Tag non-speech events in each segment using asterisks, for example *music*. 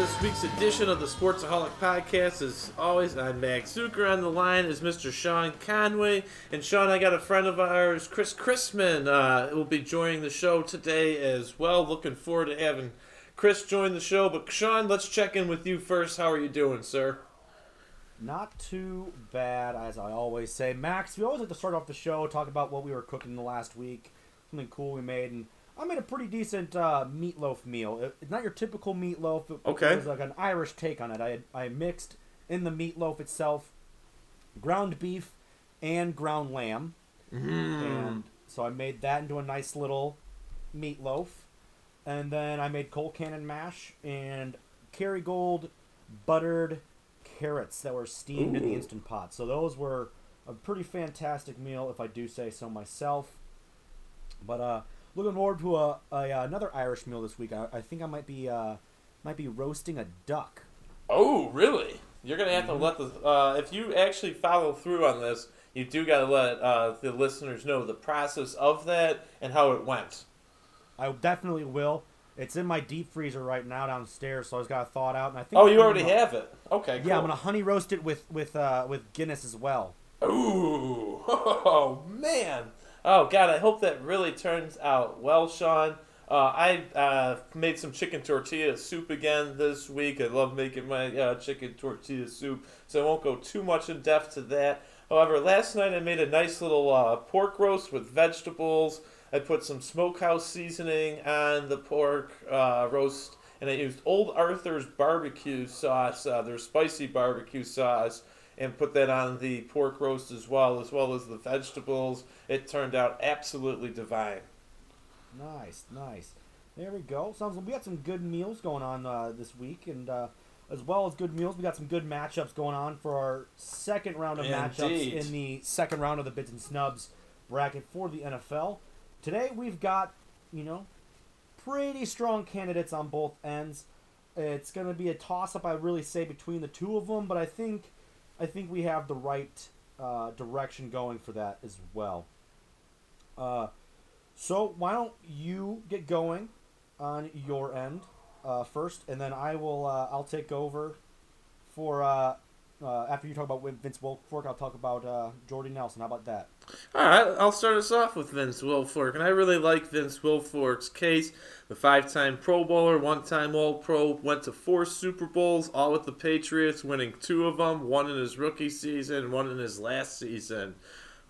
this week's edition of the Sportsaholic Podcast. As always, I'm Max Zuiker. On the line is Mr. Sean Conway. And Sean, I got a friend of ours, Chris Chrisman, uh, will be joining the show today as well. Looking forward to having Chris join the show. But Sean, let's check in with you first. How are you doing, sir? Not too bad, as I always say. Max, we always like to start off the show, talk about what we were cooking the last week, something cool we made, and I made a pretty decent uh, meatloaf meal. It- It's not your typical meatloaf. It, Okay. It was like an Irish take on it. I, I mixed in the meatloaf itself ground beef and ground lamb. Mhm. And so I made that into a nice little meatloaf. And then I made colcannon mash and Kerrygold buttered carrots that were steamed in the instant pot. So those were a pretty fantastic meal, if I do say so myself. But uh, looking forward to a, a uh, another Irish meal this week. I, I think I might be uh, might be roasting a duck. Oh, really? You're gonna have to let the uh, if you actually follow through on this, you do gotta let uh, the listeners know the process of that and how it went. I definitely will. It's in my deep freezer right now downstairs, so I just got to thaw it out. And I think Oh, I'm you already gonna- have it. Okay, cool. Yeah, I'm gonna honey roast it with with uh, with Guinness as well. Ooh, *laughs* oh man. Oh god, I hope that really turns out well, Sean. Uh, I uh, made some chicken tortilla soup again this week. I love making my uh, chicken tortilla soup, so I won't go too much in depth to that. However, last night I made a nice little uh, pork roast with vegetables. I put some smokehouse seasoning on the pork uh, roast, and I used Old Arthur's barbecue sauce, uh, their spicy barbecue sauce, and put that on the pork roast as well, as well as the vegetables. It turned out absolutely divine. Nice, nice. There we go. Sounds like we got some good meals going on uh, this week, and uh, as well as good meals, we got some good matchups going on for our second round of matchups in the second round of the Bits and Snubs bracket for the NFL. Today we've got, you know, pretty strong candidates on both ends. It's going to be a toss up, I really say, between the two of them, but I think, I think we have the right uh, direction going for that as well. Uh, so why don't you get going on your end uh, first, and then I will. Uh, I'll take over for uh, after you talk about Vince Wilfork. I'll talk about uh, Jordy Nelson. How about that? All right, I'll start us off with Vince Wilfork, and I really like Vince Wilfork's case. The five-time Pro Bowler, one-time All-Pro, went to four Super Bowls, all with the Patriots, winning two of them, one in his rookie season, one in his last season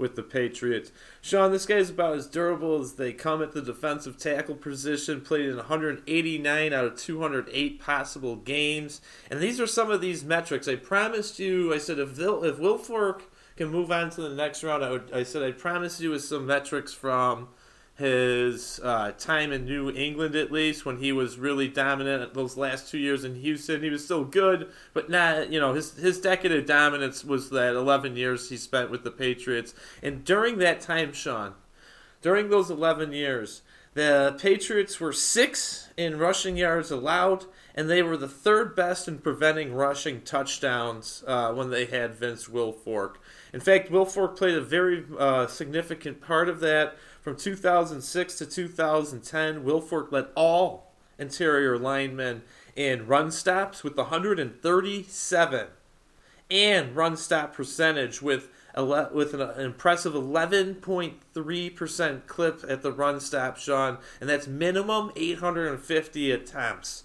with the Patriots. Sean, this guy's about as durable as they come at the defensive tackle position. Played in 189 out of 208 possible games, and these are some of these metrics. I promised you. I said if if Wilfork can move on to the next round, I, would, I said I promise you with some metrics from his uh, time in New England, at least when he was really dominant. Those last two years in Houston, he was still good, but not. You know, his his decade of dominance was that 11 years he spent with the Patriots, and during that time, Sean, during those 11 years. The Patriots were six in rushing yards allowed, and they were the third best in preventing rushing touchdowns uh, when they had Vince Wilfork. In fact, Wilfork played a very uh, significant part of that. From 2006 to 2010, Wilfork led all interior linemen in run stops with 137 and run stop percentage with with an impressive 11.3% clip at the run stop, Sean, and that's minimum 850 attempts.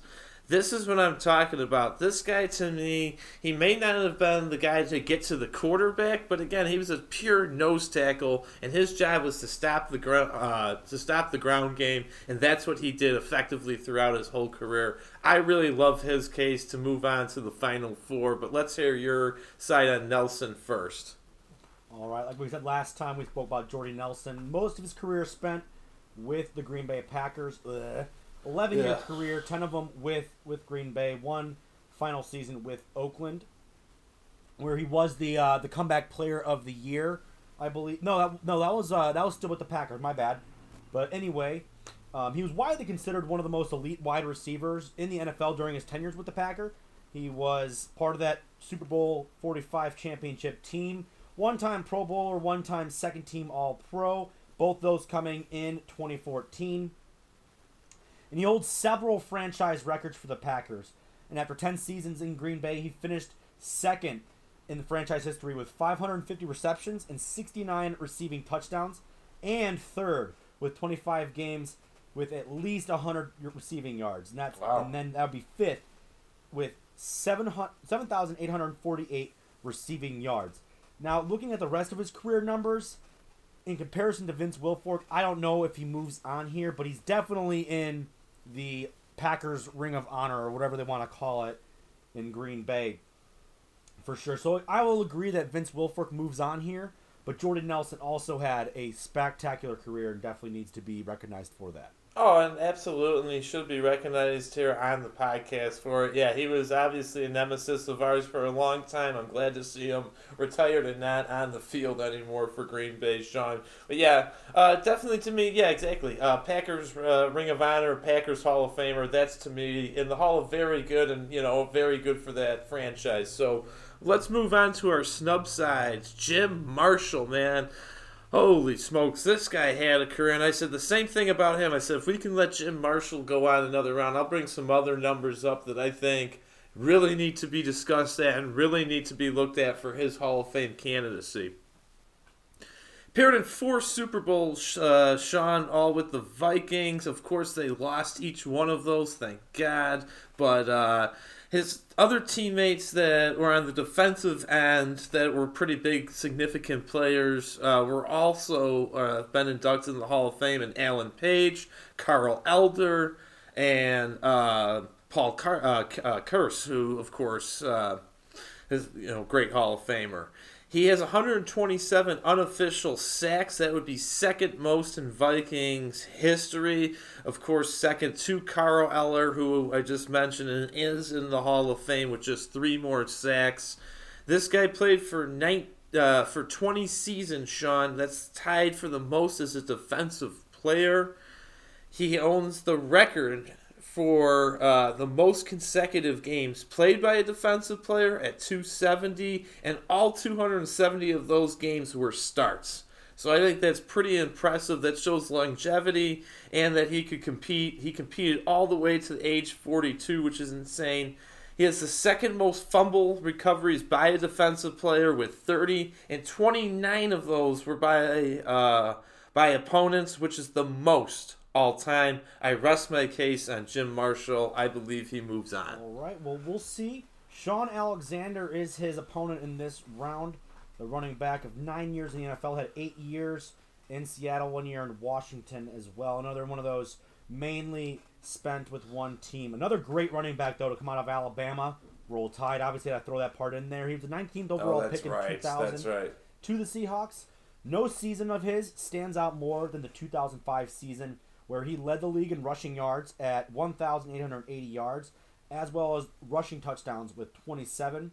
This is what I'm talking about. This guy, to me, he may not have been the guy to get to the quarterback, but again, he was a pure nose tackle, and his job was to stop the ground, uh, to stop the ground game, and that's what he did effectively throughout his whole career. I really love his case to move on to the final four, but let's hear your side on Nelson first. All right, like we said last time, we spoke about Jordy Nelson. Most of his career spent with the Green Bay Packers. Ugh. Eleven year Yeah. career, ten of them with with Green Bay. One final season with Oakland, where he was the uh, the comeback player of the year, I believe. No, that, no, that was uh, that was still with the Packers. My bad. But anyway, um, he was widely considered one of the most elite wide receivers in the NFL during his tenures with the Packer. He was part of that Super Bowl 45 championship team. One time Pro Bowler, one time second team All Pro. Both those coming in 2014. And he holds several franchise records for the Packers. And after 10 seasons in Green Bay, he finished second in the franchise history with 550 receptions and 69 receiving touchdowns, and third with 25 games with at least 100 receiving yards. And, that's, Wow. and then that would be fifth with 700 7,848 receiving yards. Now, looking at the rest of his career numbers, in comparison to Vince Wilfork, I don't know if he moves on here, but he's definitely in the Packers Ring of Honor or whatever they want to call it in Green Bay for sure. So I will agree that Vince Wilfork moves on here, but Jordan Nelson also had a spectacular career and definitely needs to be recognized for that. Oh, and absolutely should be recognized here on the podcast for it. Yeah, he was obviously a nemesis of ours for a long time. I'm glad to see him retired and not on the field anymore for Green Bay, Sean. But yeah, uh, definitely to me, yeah, exactly. Uh, Packers uh, Ring of Honor, Packers Hall of Famer. That's to me in the Hall of very good and you know very good for that franchise. So let's move on to our snub sides. Jim Marshall, man. Holy smokes, this guy had a career, and I said the same thing about him. I said, if we can let Jim Marshall go on another round, I'll bring some other numbers up that I think really need to be discussed and really need to be looked at for his Hall of Fame candidacy. Appeared in four Super Bowls, uh, Sean, all with the Vikings. Of course, they lost each one of those, thank God. But uh, his other teammates that were on the defensive end that were pretty big, significant players uh, were also uh, been inducted in the Hall of Fame. And Alan Page, Carl Eller, and uh, Paul Car- uh, K- uh, Kurse, who, of course, uh, is you know great Hall of Famer. He has 127 unofficial sacks. That would be second most in Vikings history. Of course, second to Carl Eller, who I just mentioned, and is in the Hall of Fame with just three more sacks. This guy played for nine, uh, for 20 seasons, Sean. That's tied for the most as a defensive player. He owns the record for uh, the most consecutive games played by a defensive player at 270, and all 270 of those games were starts. So I think that's pretty impressive. That shows longevity and that he could compete. He competed all the way to the age 42, which is insane. He has the second most fumble recoveries by a defensive player with 30, and 29 of those were by uh, by opponents, which is the most all time. I rest my case on Jim Marshall. I believe he moves on. All right. Well, we'll see. Shaun Alexander is his opponent in this round. The running back of nine years in the NFL had eight years in Seattle, one year in Washington as well. Another one of those mainly spent with one team. Another great running back though to come out of Alabama. Roll Tide. Obviously, I throw that part in there. He was the 19th overall pick in 2000 right. to the Seahawks. No season of his stands out more than the 2005 season, where he led the league in rushing yards at 1,880 yards, as well as rushing touchdowns with 27.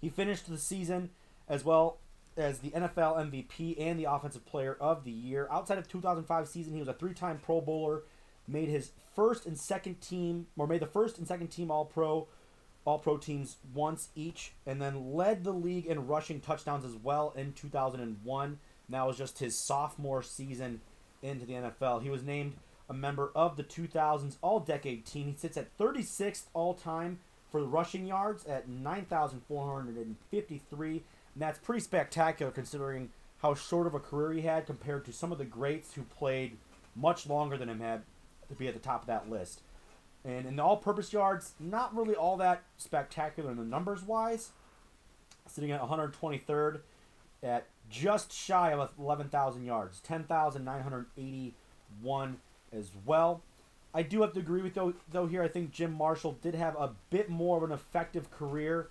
He finished the season as well as the NFL MVP and the Offensive Player of the Year. Outside of 2005 season, he was a three-time Pro Bowler, made his first and second team, or made the first and second team All Pro, All Pro teams once each, and then led the league in rushing touchdowns as well in 2001. And that was just his sophomore season into the NFL. He was named a member of the 2000s All Decade team. He sits at 36th all time for the rushing yards at 9,453. And that's pretty spectacular considering how short of a career he had compared to some of the greats who played much longer than him had to be at the top of that list. And in the all purpose yards, not really all that spectacular in the numbers wise. Sitting at 123rd at just shy of 11,000 yards, 10,981 as well. I do have to agree with though, though here. I think Jim Marshall did have a bit more of an effective career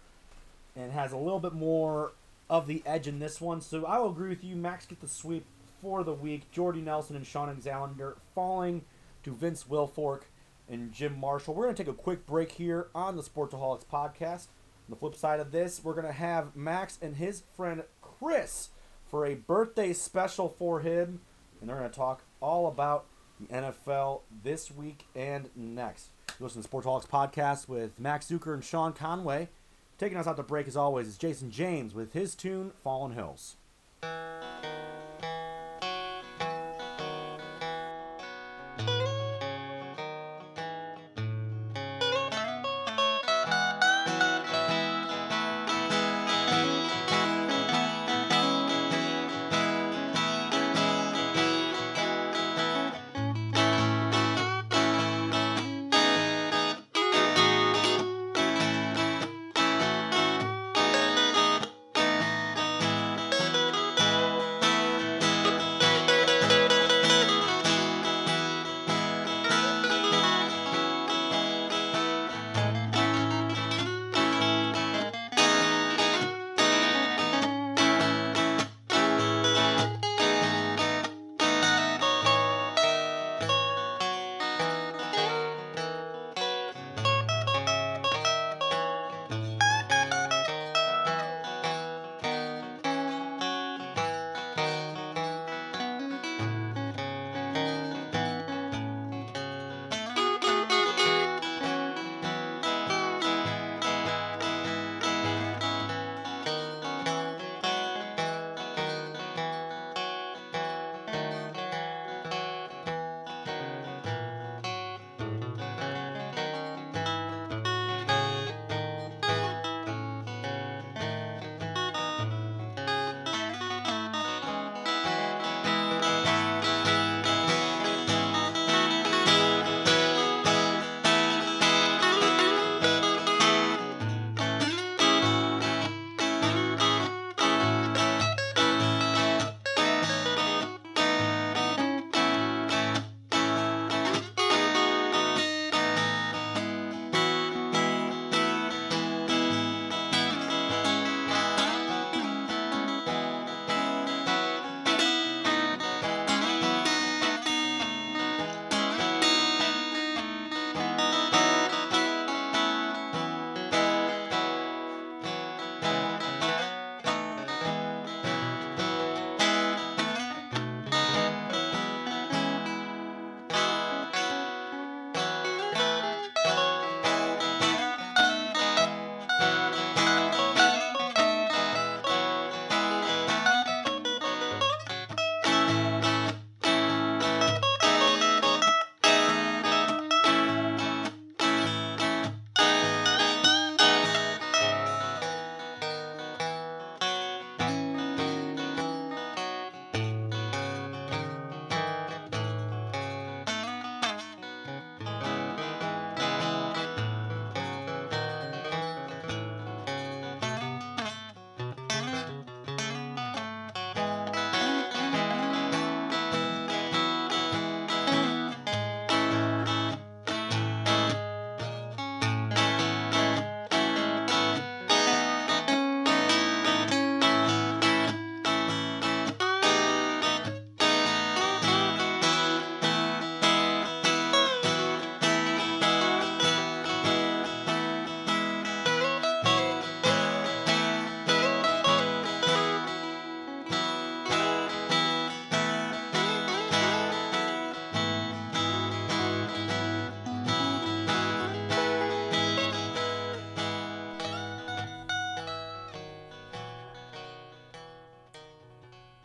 and has a little bit more of the edge in this one. So I will agree with you. Max get the sweep for the week. Jordy Nelson and Shaun Alexander falling to Vince Wilfork and Jim Marshall. We're going to take a quick break here on the Sportsaholics podcast. On the flip side of this, we're going to have Max and his friend Chris for a birthday special for him, and they're going to talk all about the NFL this week and next. You listen to Sports Sportsaholics podcast with Max Zuiker and Sean Conway. Taking us out to break, as always, is Jason James with his tune Fallen Hills.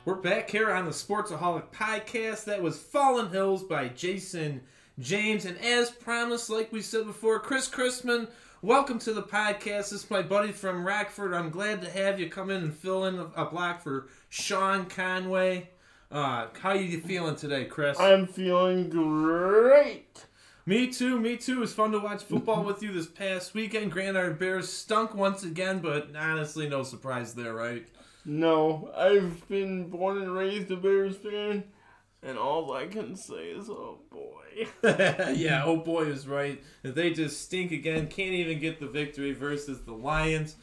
We're back here on the Sportsaholic podcast. That was Fallen Hills by Jason James. And as promised, like we said before, Chris Chrisman, welcome to the podcast. This is my buddy from Rockford. I'm glad to have you come in and fill in a block for Sean Conway. Uh, how are you feeling today, Chris? I'm feeling great. Me too, me too. It was fun to watch football with you this past weekend. Granted, our Bears stunk once again, but honestly, no surprise there, right? No, I've been born and raised a Bears fan, and all I can say is, oh boy. *laughs* yeah, oh boy is right. They just stink again. Can't even get the victory versus the Lions.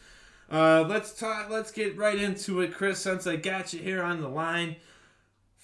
Uh, let's talk. Let's get right into it, Chris. Since I got you here on the line,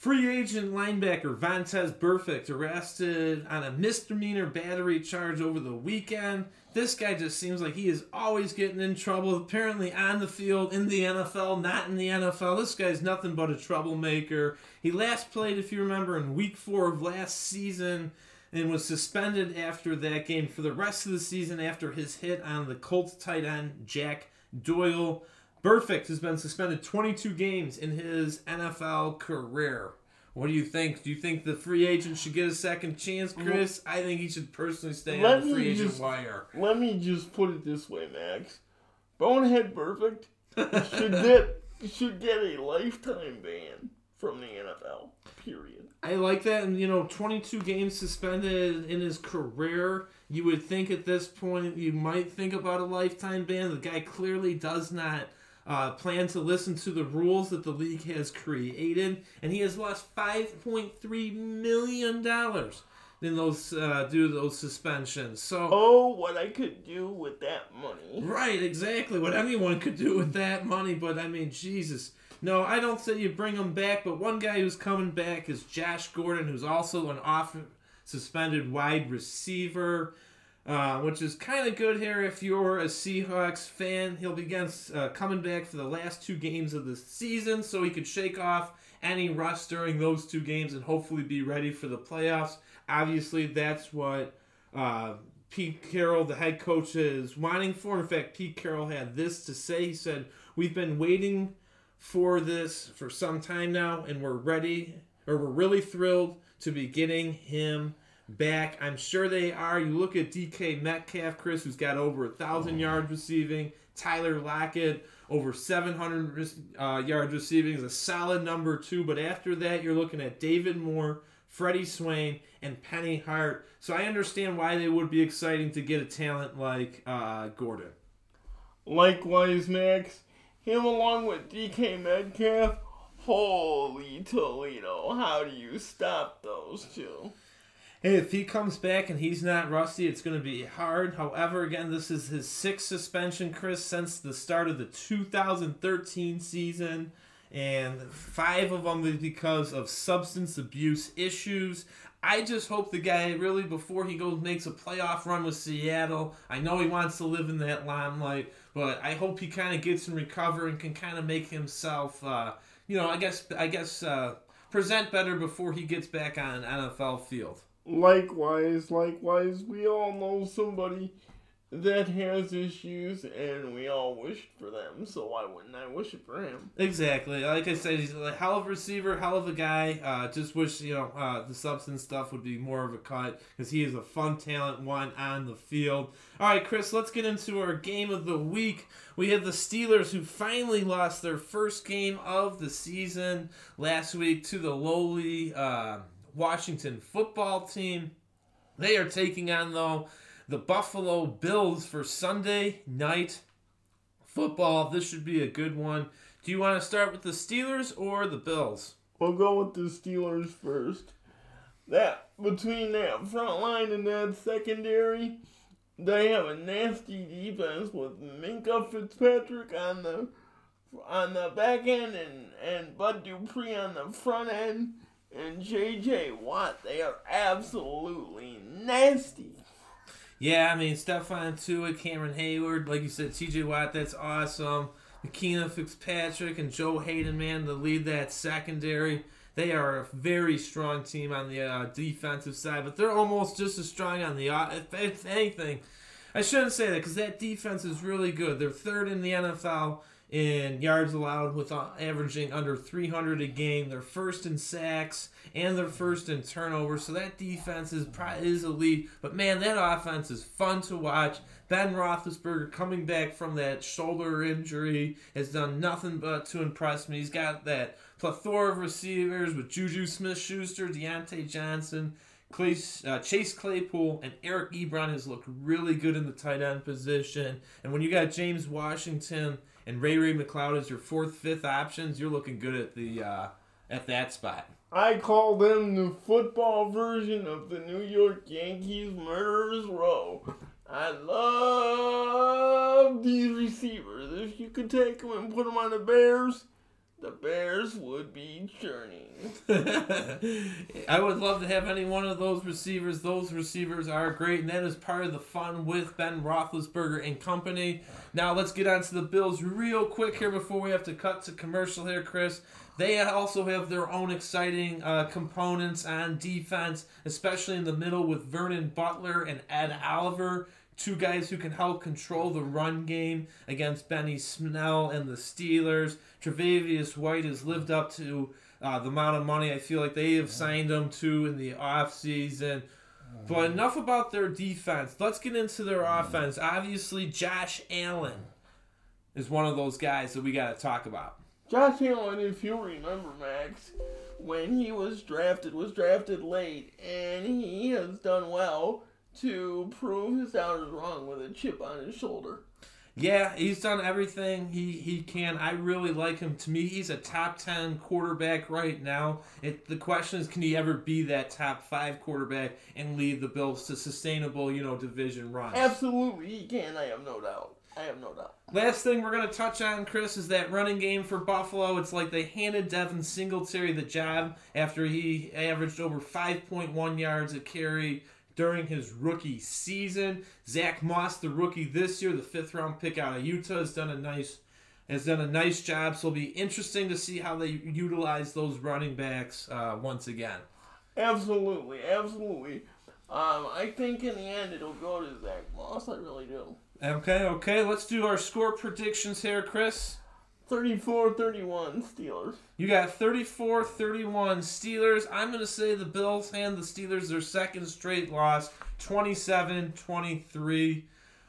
Free agent linebacker Vontaze Burfict arrested on a misdemeanor battery charge over the weekend. This guy just seems like he is always getting in trouble. Apparently, on the field, in the NFL, not in the NFL. This guy's nothing but a troublemaker. He last played, if you remember, in week four of last season and was suspended after that game for the rest of the season after his hit on the Colts tight end Jack Doyle. Burfict has been suspended 22 games in his NFL career. What do you think? Do you think the free agent should get a second chance, Chris? I think he should personally stay Let on the free me agent just- wire. Let me just put it this way, Max. Bonehead Burfict should *laughs* get should get a lifetime ban from the NFL. Period. I like that, and you know, 22 games suspended in his career. You would think at this point you might think about a lifetime ban. The guy clearly does not uh, plan to listen to the rules that the league has created, and he has lost 5.3 million dollars in those uh, due to those suspensions. So. Oh, what I could do with that money. Right, exactly. What anyone could do with that money, but I mean, Jesus. No, I don't say you bring him back, but one guy who's coming back is Josh Gordon, who's also an off suspended wide receiver, uh, which is kind of good here if you're a Seahawks fan. He'll be against, uh, coming back for the last two games of the season, so he could shake off any rust during those two games and hopefully be ready for the playoffs. Obviously, that's what uh, Pete Carroll, the head coach, is wanting for. In fact, Pete Carroll had this to say. He said, We've been waiting for this for some time now, and we're ready, or we're really thrilled to be getting him back. I'm sure they are. You look at DK Metcalf, Chris, who's got over a thousand yards receiving. Tyler Lockett, over 700 uh, yards receiving, is a solid number two. But after that, you're looking at David Moore, Freddie Swain, and Penny Hart. So I understand why they would be exciting to get a talent like uh, Gordon. Likewise, Max, him along with DK Metcalf. Holy Toledo! How do you stop those two? If he comes back and he's not rusty, it's going to be hard. However, again, this is his sixth suspension, Chris, since the start of the 2013 season, and five of them because of substance abuse issues. I just hope the guy really, before he goes, makes a playoff run with Seattle. I know he wants to live in that limelight, but I hope he kind of gets and recover and can kind of make himself, uh, you know, I guess, I guess, uh, present better before he gets back on NFL field. Likewise, likewise, we all know somebody that has issues, and we all wished for them. So why wouldn't I wish it for him? Exactly. Like I said, he's a hell of a receiver, hell of a guy. Uh, just wish you know uh, the substance stuff would be more of a cut because he is a fun talent one on the field. All right, Chris, let's get into our game of the week. We have the Steelers who finally lost their first game of the season last week to the lowly uh, Washington football team. They are taking on though the Buffalo Bills for Sunday night football. This should be a good one. Do you want to start with the Steelers or the Bills? We'll go with the Steelers first. That between that front line and that secondary, they have a nasty defense with Minkah Fitzpatrick on the on the back end and, and Bud Dupree on the front end and JJ Watt. They are absolutely nasty. Yeah, I mean Stephon Tuitt, Cameron Heyward, like you said, T.J. Watt. That's awesome. McKenna Fitzpatrick and Joe Haden, man, to lead that secondary. They are a very strong team on the uh, defensive side, but they're almost just as strong on the uh, if, if anything. I shouldn't say that because that defense is really good. They're third in the NFL in yards allowed with uh, averaging under 300 a game. They're first in sacks and they're first in turnovers. So that defense is is elite. But man, that offense is fun to watch. Ben Roethlisberger coming back from that shoulder injury has done nothing but to impress me. He's got that plethora of receivers with Juju Smith-Schuster, Diontae Johnson. Uh, Chase Claypool and Eric Ebron has looked really good in the tight end position. And when you got James Washington and Ray Ray McCloud is your fourth, fifth options, you're looking good at the uh, at that spot. I call them the football version of the New York Yankees Murderers Row. I love these receivers. If you could take them and put them on the Bears, the Bears would be churning. *laughs* I would love to have any one of those receivers. Those receivers are great, and that is part of the fun with Ben Roethlisberger and company. Now let's get on to the Bills real quick here before we have to cut to commercial here, Chris. They also have their own exciting uh, components on defense, especially in the middle with Vernon Butler and Ed Oliver two guys who can help control the run game against Benny Snell and the Steelers. Tre'Davious White has lived up to uh, the amount of money I feel like they have signed him to in the offseason. But enough about their defense. Let's get into their offense. Obviously, Josh Allen is one of those guys that we got to talk about. Josh Allen, if you remember, Max, when he was drafted, was drafted late, and he has done well to prove his doubters wrong with a chip on his shoulder. Yeah, he's done everything he, he can. I really like him. To me, he's a top 10 quarterback right now. It, the question is, can he ever be that top 5 quarterback and lead the Bills to sustainable, you know, division runs? Absolutely, he can. I have no doubt. I have no doubt. Last thing we're going to touch on, Chris, is that running game for Buffalo. It's like they handed Devin Singletary the job after he averaged over 5.1 yards a carry during his rookie season. Zach Moss, the rookie this year, the fifth round pick out of Utah, has done a nice has done a nice job. So it'll be interesting to see how they utilize those running backs uh, once again. Absolutely, absolutely. Um, I think in the end it'll go to Zach Moss. I really do. Okay, okay. Let's do our score predictions here, Chris. 34-31 Steelers. You got 34-31 Steelers. I'm going to say the Bills hand the Steelers their second straight loss, 27-23.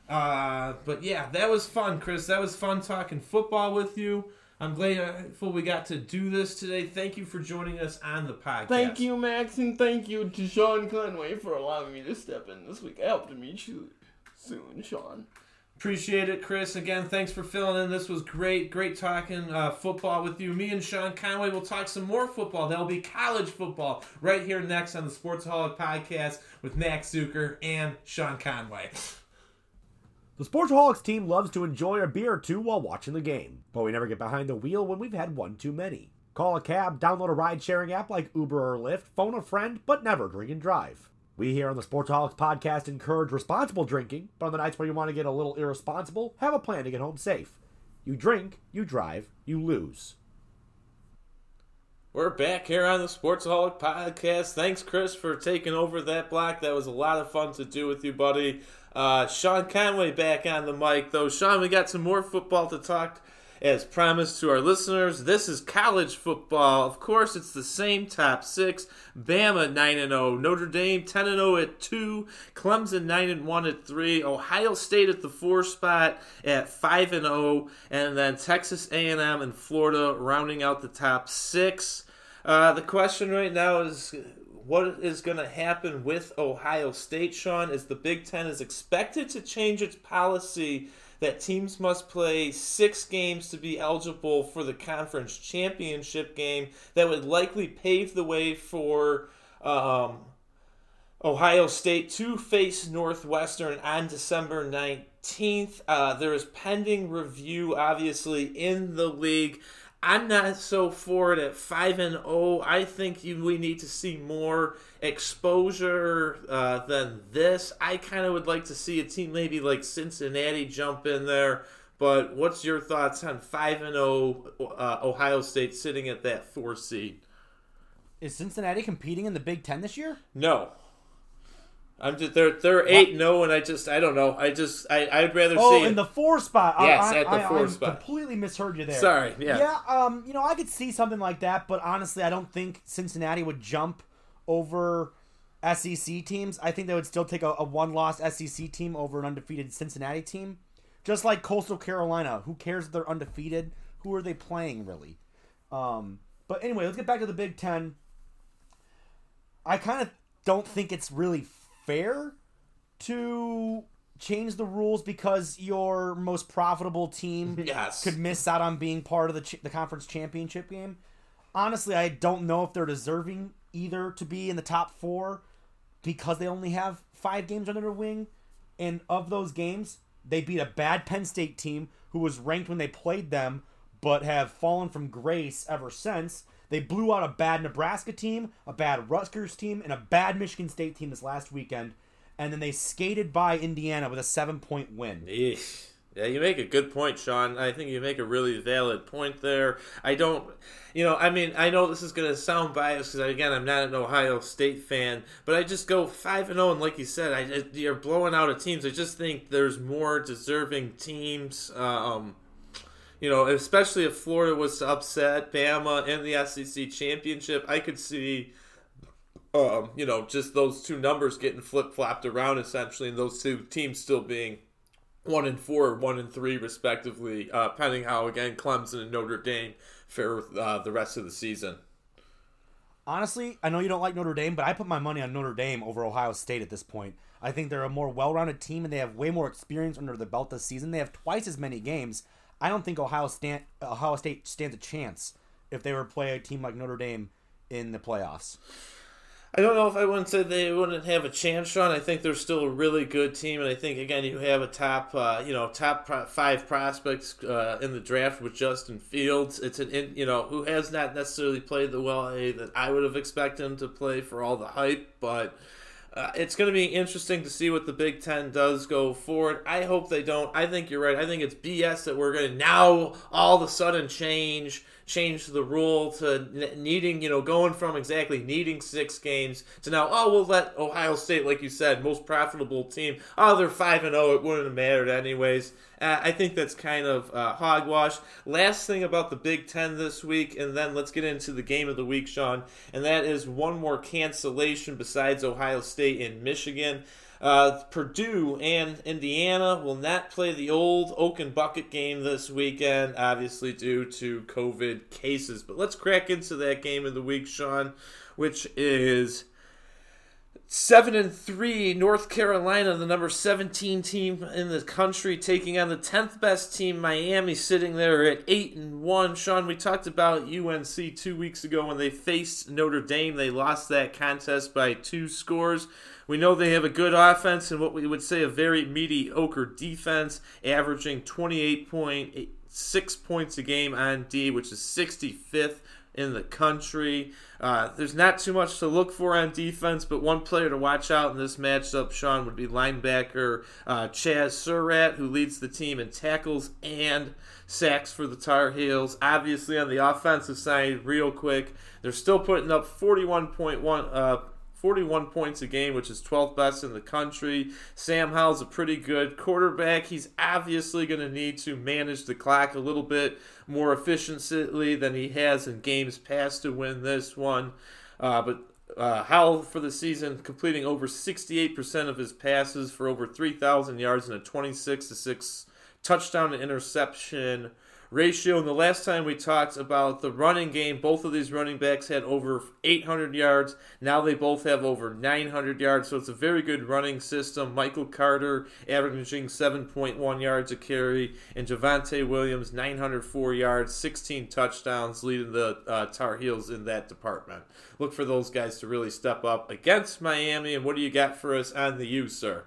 Uh, but yeah, that was fun, Chris. That was fun talking football with you. I'm grateful we got to do this today. Thank you for joining us on the podcast. Thank you, Max, and thank you to Sean Conway for allowing me to step in this week. I hope to meet you soon, Sean. Appreciate it, Chris. Again, thanks for filling in. This was great. Great talking uh, football with you. Me and Sean Conway will talk some more football. There'll be college football right here next on the Sportsaholic podcast with Max Zuiker and Sean Conway. The Sportsaholics team loves to enjoy a beer or two while watching the game, but we never get behind the wheel when we've had one too many. Call a cab, download a ride sharing app like Uber or Lyft, phone a friend, but never drink and drive. We here on the Sportsaholics podcast encourage responsible drinking, but on the nights where you want to get a little irresponsible, have a plan to get home safe. You drink, you drive, you lose. We're back here on the Sportsaholic podcast. Thanks, Chris, for taking over that block. That was a lot of fun to do with you, buddy. Uh, Sean Conway back on the mic, though. Sean, we got some more football to talk as promised to our listeners, this is college football. Of course, it's the same top six. Bama 9 0, Notre Dame 10 0 at 2, Clemson 9 1 at 3, Ohio State at the 4 spot at 5 0, and then Texas A&M and Florida rounding out the top 6. Uh, the question right now is what is going to happen with Ohio State, Sean, is the Big Ten is expected to change its policy that teams must play six games to be eligible for the conference championship game. That would likely pave the way for um, Ohio State to face Northwestern on December 19th. Uh, there is pending review, obviously, in the league. I'm not so for it at 5 and 0. I think you, we need to see more exposure uh, than this. I kind of would like to see a team maybe like Cincinnati jump in there. But what's your thoughts on 5 and 0 uh, Ohio State sitting at that 4 seed? Is Cincinnati competing in the Big 10 this year? No. I'm just they're they're eight no, and I just I don't know. I just I I'd rather Oh, see. in the four spot. Yes, I, at the I, four I spot. completely misheard you there. Sorry, yeah. Yeah, um, you know, I could see something like that, but honestly, I don't think Cincinnati would jump over SEC teams. I think they would still take a, a one-loss SEC team over an undefeated Cincinnati team. Just like Coastal Carolina, who cares if they're undefeated? Who are they playing really? Um, but anyway, let's get back to the Big Ten. I kind of don't think it's really fair to change the rules because your most profitable team *laughs* Yes. could miss out on being part of the ch- the conference championship game. Honestly, I don't know if they're deserving either to be in the top four because they only have five games under their wing, and of those games, they beat a bad Penn State team who was ranked when they played them, but have fallen from grace ever since. They blew out a bad Nebraska team, a bad Rutgers team, and a bad Michigan State team this last weekend, and then they skated by Indiana with a seven point win. Eesh. Yeah, you make a good point, Sean. I think you make a really valid point there. I don't, you know, I mean, I know this is going to sound biased because, again, I'm not an Ohio State fan, but I just go 5 and 0, and like you said, I you're blowing out of teams. I just think there's more deserving teams. Um, you know, especially if Florida was to upset Bama in the SEC championship, I could see um, you know, just those two numbers getting flip flopped around essentially, and those two teams still being one and four, one and three, respectively, uh, pending how again Clemson and Notre Dame fare uh, the rest of the season. Honestly, I know you don't like Notre Dame, but I put my money on Notre Dame over Ohio State at this point. I think they're a more well-rounded team, and they have way more experience under the belt this season. They have twice as many games. I don't think Ohio, Stan- Ohio State stands a chance if they were to play a team like Notre Dame in the playoffs. I don't know if I wouldn't say they wouldn't have a chance, Sean. I think they're still a really good team, and I think again you have a top, uh, you know, top five prospects uh, in the draft with Justin Fields. It's an, in, you know, who has not necessarily played the well that I would have expected him to play for all the hype, but. Uh, it's going to be interesting to see what the Big Ten does go forward. I hope they don't. I think you're right. I think it's BS that we're going to now all of a sudden change change the rule to needing, you know, going from exactly needing six games to now, oh, we'll let Ohio State, like you said, most profitable team. Oh, they're five and zero. It wouldn't have mattered anyways. Uh, I think that's kind of uh, hogwash. Last thing about the Big Ten this week, and then let's get into the game of the week, Sean, and that is one more cancellation besides Ohio State and Michigan. Uh, Purdue and Indiana will not play the old Oaken Bucket game this weekend, obviously due to COVID cases. But let's crack into that game of the week, Sean, which is seven and three. North Carolina, the number seventeen team in the country, taking on the tenth best team, Miami, sitting there at eight and one. Sean, we talked about UNC two weeks ago when they faced Notre Dame. They lost that contest by two scores. We know they have a good offense and what we would say a very mediocre defense, averaging 28.6 points a game on D, which is 65th in the country. Uh, there's not too much to look for on defense, but one player to watch out in this matchup, Sean, would be linebacker uh, Chaz Surratt, who leads the team in tackles and sacks for the Tar Heels. Obviously, on the offensive side, real quick, they're still putting up 41.1. Uh, 41 points a game, which is 12th best in the country. Sam Howell's a pretty good quarterback. He's obviously going to need to manage the clock a little bit more efficiently than he has in games past to win this one. Uh, but uh, Howell for the season completing over 68% of his passes for over 3,000 yards and a 26 to 6 touchdown to interception ratio. And the last time we talked about the running game, both of these running backs had over 800 yards. Now they both have over 900 yards, so it's a very good running system. Michael Carter averaging 7.1 yards a carry, and Javonte Williams 904 yards, 16 touchdowns, leading the uh, Tar Heels in that department. Look for those guys to really step up against Miami. And what do you got for us on the U, sir?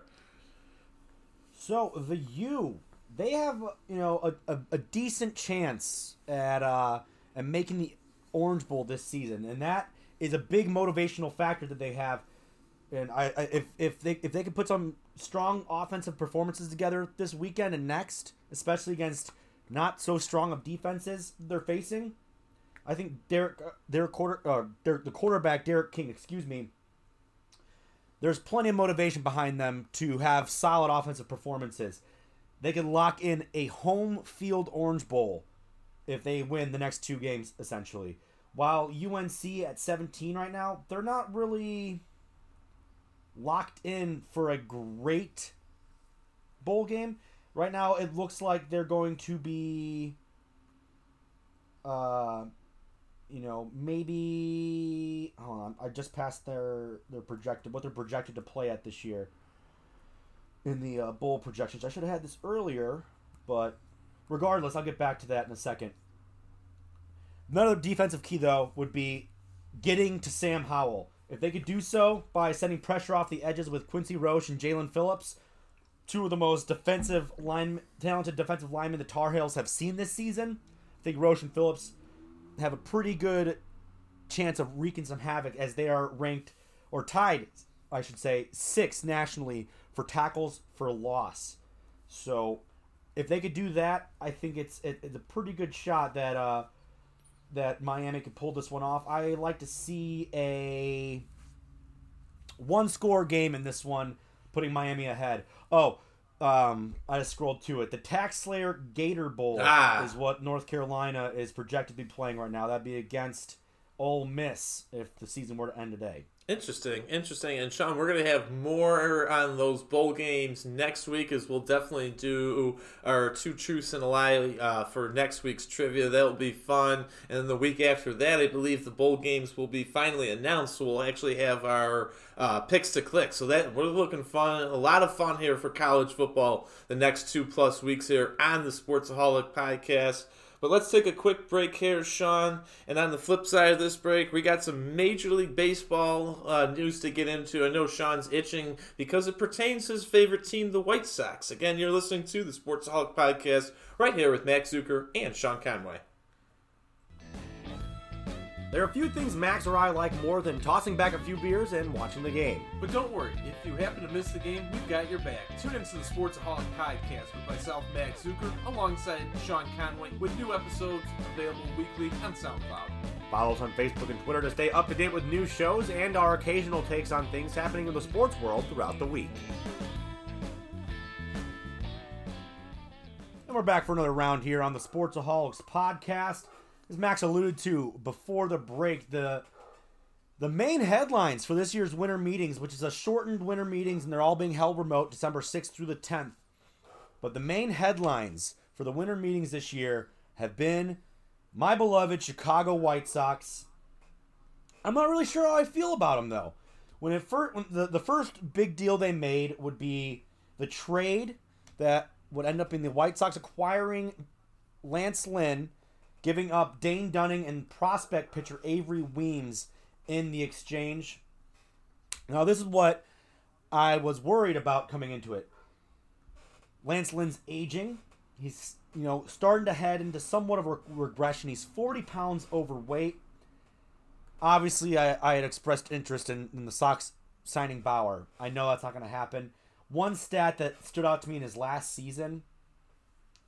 So the U, they have you know a, a, a decent chance at uh at making the Orange Bowl this season, and that is a big motivational factor that they have. And I, I if if they if they can put some strong offensive performances together this weekend and next, especially against not so strong of defenses they're facing, I think D'Eriq their quarter uh, their, the quarterback D'Eriq King, excuse me. there's plenty of motivation behind them to have solid offensive performances. They could lock in a home field Orange Bowl if they win the next two games, essentially. While UNC at 17 right now, they're not really locked in for a great bowl game. Right now, it looks like they're going to be, uh, you know, maybe. Hold on, I just passed their their projected what they're projected to play at this year in the uh, bowl projections. I should have had this earlier, but regardless, I'll get back to that in a second. Another defensive key, though, would be getting to Sam Howell. If they could do so by sending pressure off the edges with Quincy Roche and Jaelan Phillips, two of the most defensive line, talented defensive linemen the Tar Heels have seen this season, I think Roche and Phillips have a pretty good chance of wreaking some havoc as they are ranked or tied, I should say, sixth nationally for tackles for loss. So if they could do that, I think it's it, it's a pretty good shot that uh, that Miami could pull this one off. I like to see a one score game in this one, putting Miami ahead. Oh, um, I just scrolled to it. The Tax Slayer Gator Bowl Ah. is what North Carolina is projected to be playing right now. That'd be against Ole Miss if the season were to end today. Interesting, interesting. And Sean, we're gonna have more on those bowl games next week, as we'll definitely do our two truths and a lie uh, for next week's trivia. That will be fun. And then the week after that, I believe the bowl games will be finally announced, so we'll actually have our uh, picks to click. So that we're looking fun, a lot of fun here for college football the next two plus weeks here on the Sportsaholic podcast. But let's take a quick break here, Sean. And on the flip side of this break, we got some Major League Baseball uh, news to get into. I know Sean's itching because it pertains to his favorite team, the White Sox. Again, you're listening to the Sportsaholic Podcast right here with Max Zuiker and Sean Conway. There are a few things Max or I like more than tossing back a few beers and watching the game. But don't worry, if you happen to miss the game, we've got your back. Tune into the Sports Sportsaholic Podcast with myself, Max Zuiker, alongside Sean Conway, with new episodes available weekly on SoundCloud. Follow us on Facebook and Twitter to stay up to date with new shows and our occasional takes on things happening in the sports world throughout the week. And we're back for another round here on the Sportsaholics podcast. As Max alluded to before the break, the the main headlines for this year's winter meetings, which is a shortened winter meetings, and they're all being held remote December 6th through the 10th. But the main headlines for the winter meetings this year have been my beloved Chicago White Sox. I'm not really sure how I feel about them though. When it first, when the, the first big deal they made would be the trade that would end up in the White Sox acquiring Lance Lynn, giving up Dane Dunning and prospect pitcher Avery Weems in the exchange. Now, this is what I was worried about coming into it. Lance Lynn's aging. He's, you know, starting to head into somewhat of a regression. He's 40 pounds overweight. Obviously, I, I had expressed interest in, in the Sox signing Bauer. I know that's not going to happen. One stat that stood out to me in his last season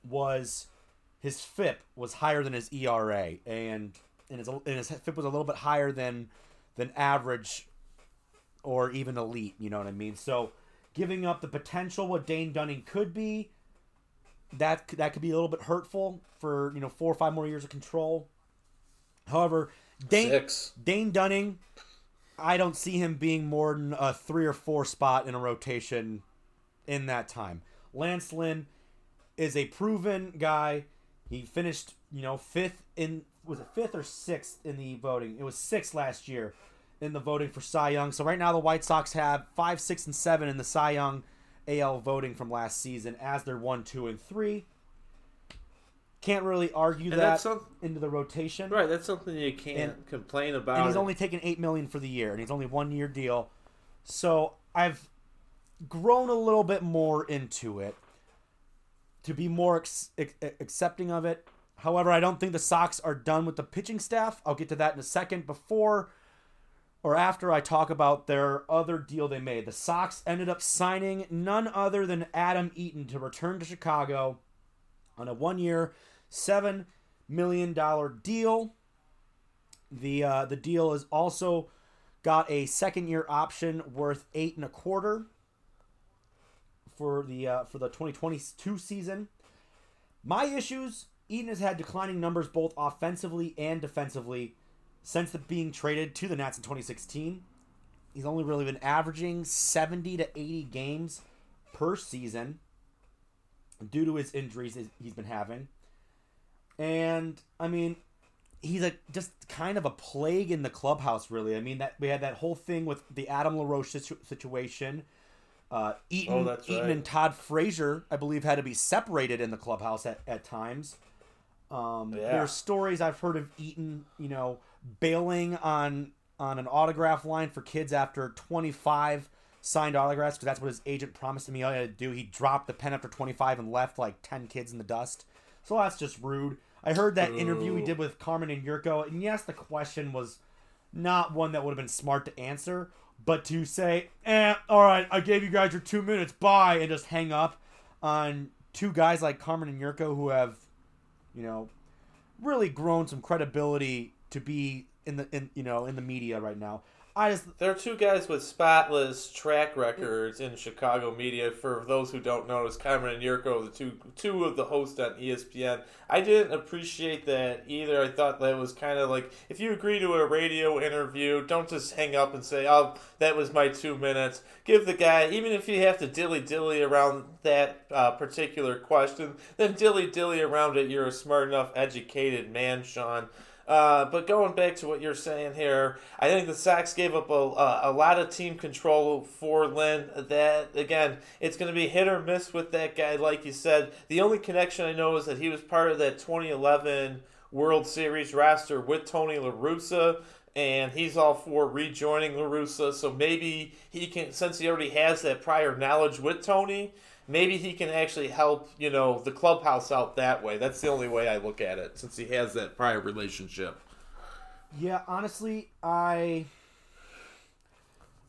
was his FIP was higher than his ERA, and and his, and his FIP was a little bit higher than than average or even elite. You know what I mean? So giving up the potential what Dane Dunning could be, that that could be a little bit hurtful for you know four or five more years of control. However, Dane Six. Dane Dunning, I don't see him being more than a three or four spot in a rotation in that time. Lance Lynn is a proven guy. He finished, you know, fifth in was it fifth or sixth in the voting? It was sixth last year in the voting for Cy Young. So right now the White Sox have five, six, and seven in the Cy Young AL voting from last season as their one, two, and three. Can't really argue And that some- into the rotation. Right, that's something you can't And- complain about. and he's only taking eight million for the year, and he's only one year deal. So I've grown a little bit more into it to be more ex- ex- accepting of it. However, I don't think the Sox are done with the pitching staff. I'll get to that in a second. Before or after I talk about their other deal they made, the Sox ended up signing none other than Adam Eaton to return to Chicago on a one-year, seven million dollar deal. The uh, the deal is also got a second year option worth eight and a quarter for the uh, for the 2022 season. My issues: Eaton has had declining numbers both offensively and defensively since the being traded to the Nats in 2016. He's only really been averaging 70 to 80 games per season due to his injuries he's been having. And I mean, he's a just kind of a plague in the clubhouse. Really, I mean that we had that whole thing with the Adam LaRoche situ- situation. Uh, Eaton, Oh, that's Eaton and Todd Frazier, I believe, had to be separated in the clubhouse at, at times. Um, Yeah. There's stories I've heard of Eaton, you know, bailing on on an autograph line for kids after 25 signed autographs because that's what his agent promised him he had to do. He dropped the pen after 25 and left like 10 kids in the dust. So that's just rude. I heard that interview he did with Carmen and Yurko, and yes, the question was not one that would have been smart to answer, but to say, eh, all right, I gave you guys your two minutes, bye, and just hang up on two guys like Carmen and Yurko who have, you know, really grown some credibility to be in the in you know in the media right now. I just There are two guys with spotless track records in Chicago media. For those who don't know, it's Cameron and Yurko, the two two of the hosts on ESPN. I didn't appreciate that either. I thought that was kind of like if you agree to a radio interview, don't just hang up and say, "Oh, that was my two minutes." Give the guy, even if you have to dilly dilly around that uh, particular question, then dilly dilly around it. You're a smart enough, educated man, Sean. Uh, but going back to what you're saying here, I think the Sox gave up a, a, a lot of team control for Lynn. That again, it's going to be hit or miss with that guy. Like you said, the only connection I know is that he was part of that 2011 World Series roster with Tony La Russa, and he's all for rejoining La Russa. So maybe he can, since he already has that prior knowledge with Tony. Maybe he can actually help, you know, the clubhouse out that way. That's the only way I look at it, since he has that prior relationship. Yeah, honestly, I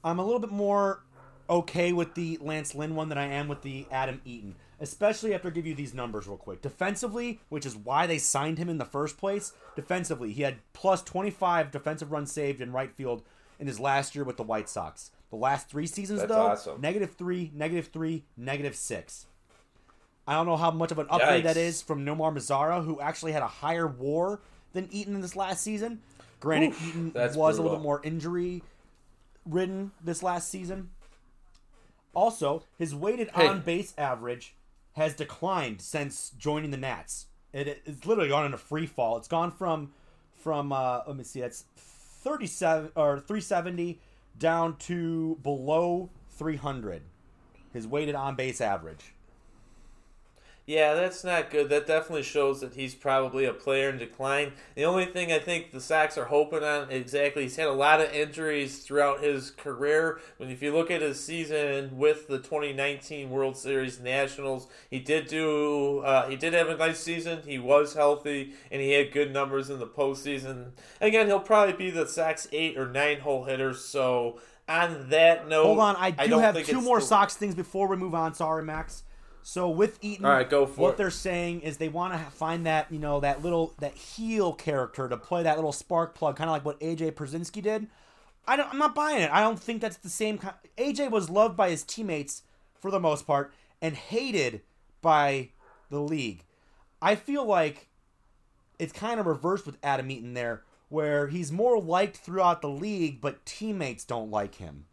I'm a little bit more okay with the Lance Lynn one than I am with the Adam Eaton. Especially after I give you these numbers real quick. Defensively, which is why they signed him in the first place, defensively, he had plus 25 defensive runs saved in right field in his last year with the White Sox. The last three seasons, That's though, awesome. negative three, negative three, negative six. I don't know how much of an upgrade that Yikes. is from Nomar Mazara, who actually had a higher WAR than Eaton in this last season. Granted, Oof, Eaton was a little bit more injury ridden this last season. Also, his weighted Hey. on base average has declined since joining the Nats. It, it's literally gone in a free fall. It's gone from from uh, let me see, that's thirty seven or three seventy down to below three hundred. His weighted on base average. Yeah, that's not good. That definitely shows that he's probably a player in decline. The only thing I think the Sox are hoping on exactly, he's had a lot of injuries throughout his career. But if you look at his season with the 2019 World Series Nationals, he did do, uh, he did have a nice season. He was healthy and he had good numbers in the postseason. Again, he'll probably be the Sox eight or nine hole hitter. So on that note, Hold on, I do don't have two more the- Sox things before we move on. Sorry, Max. So with Eaton, All right, go for what it. they're saying is they want to find that you know that little that heel character to play that little spark plug, kind of like what AJ Pierzynski did. I don't, I'm not buying it. I don't think that's the same. Kind, AJ was loved by his teammates for the most part and hated by the league. I feel like it's kind of reversed with Adam Eaton there, where he's more liked throughout the league, but teammates don't like him.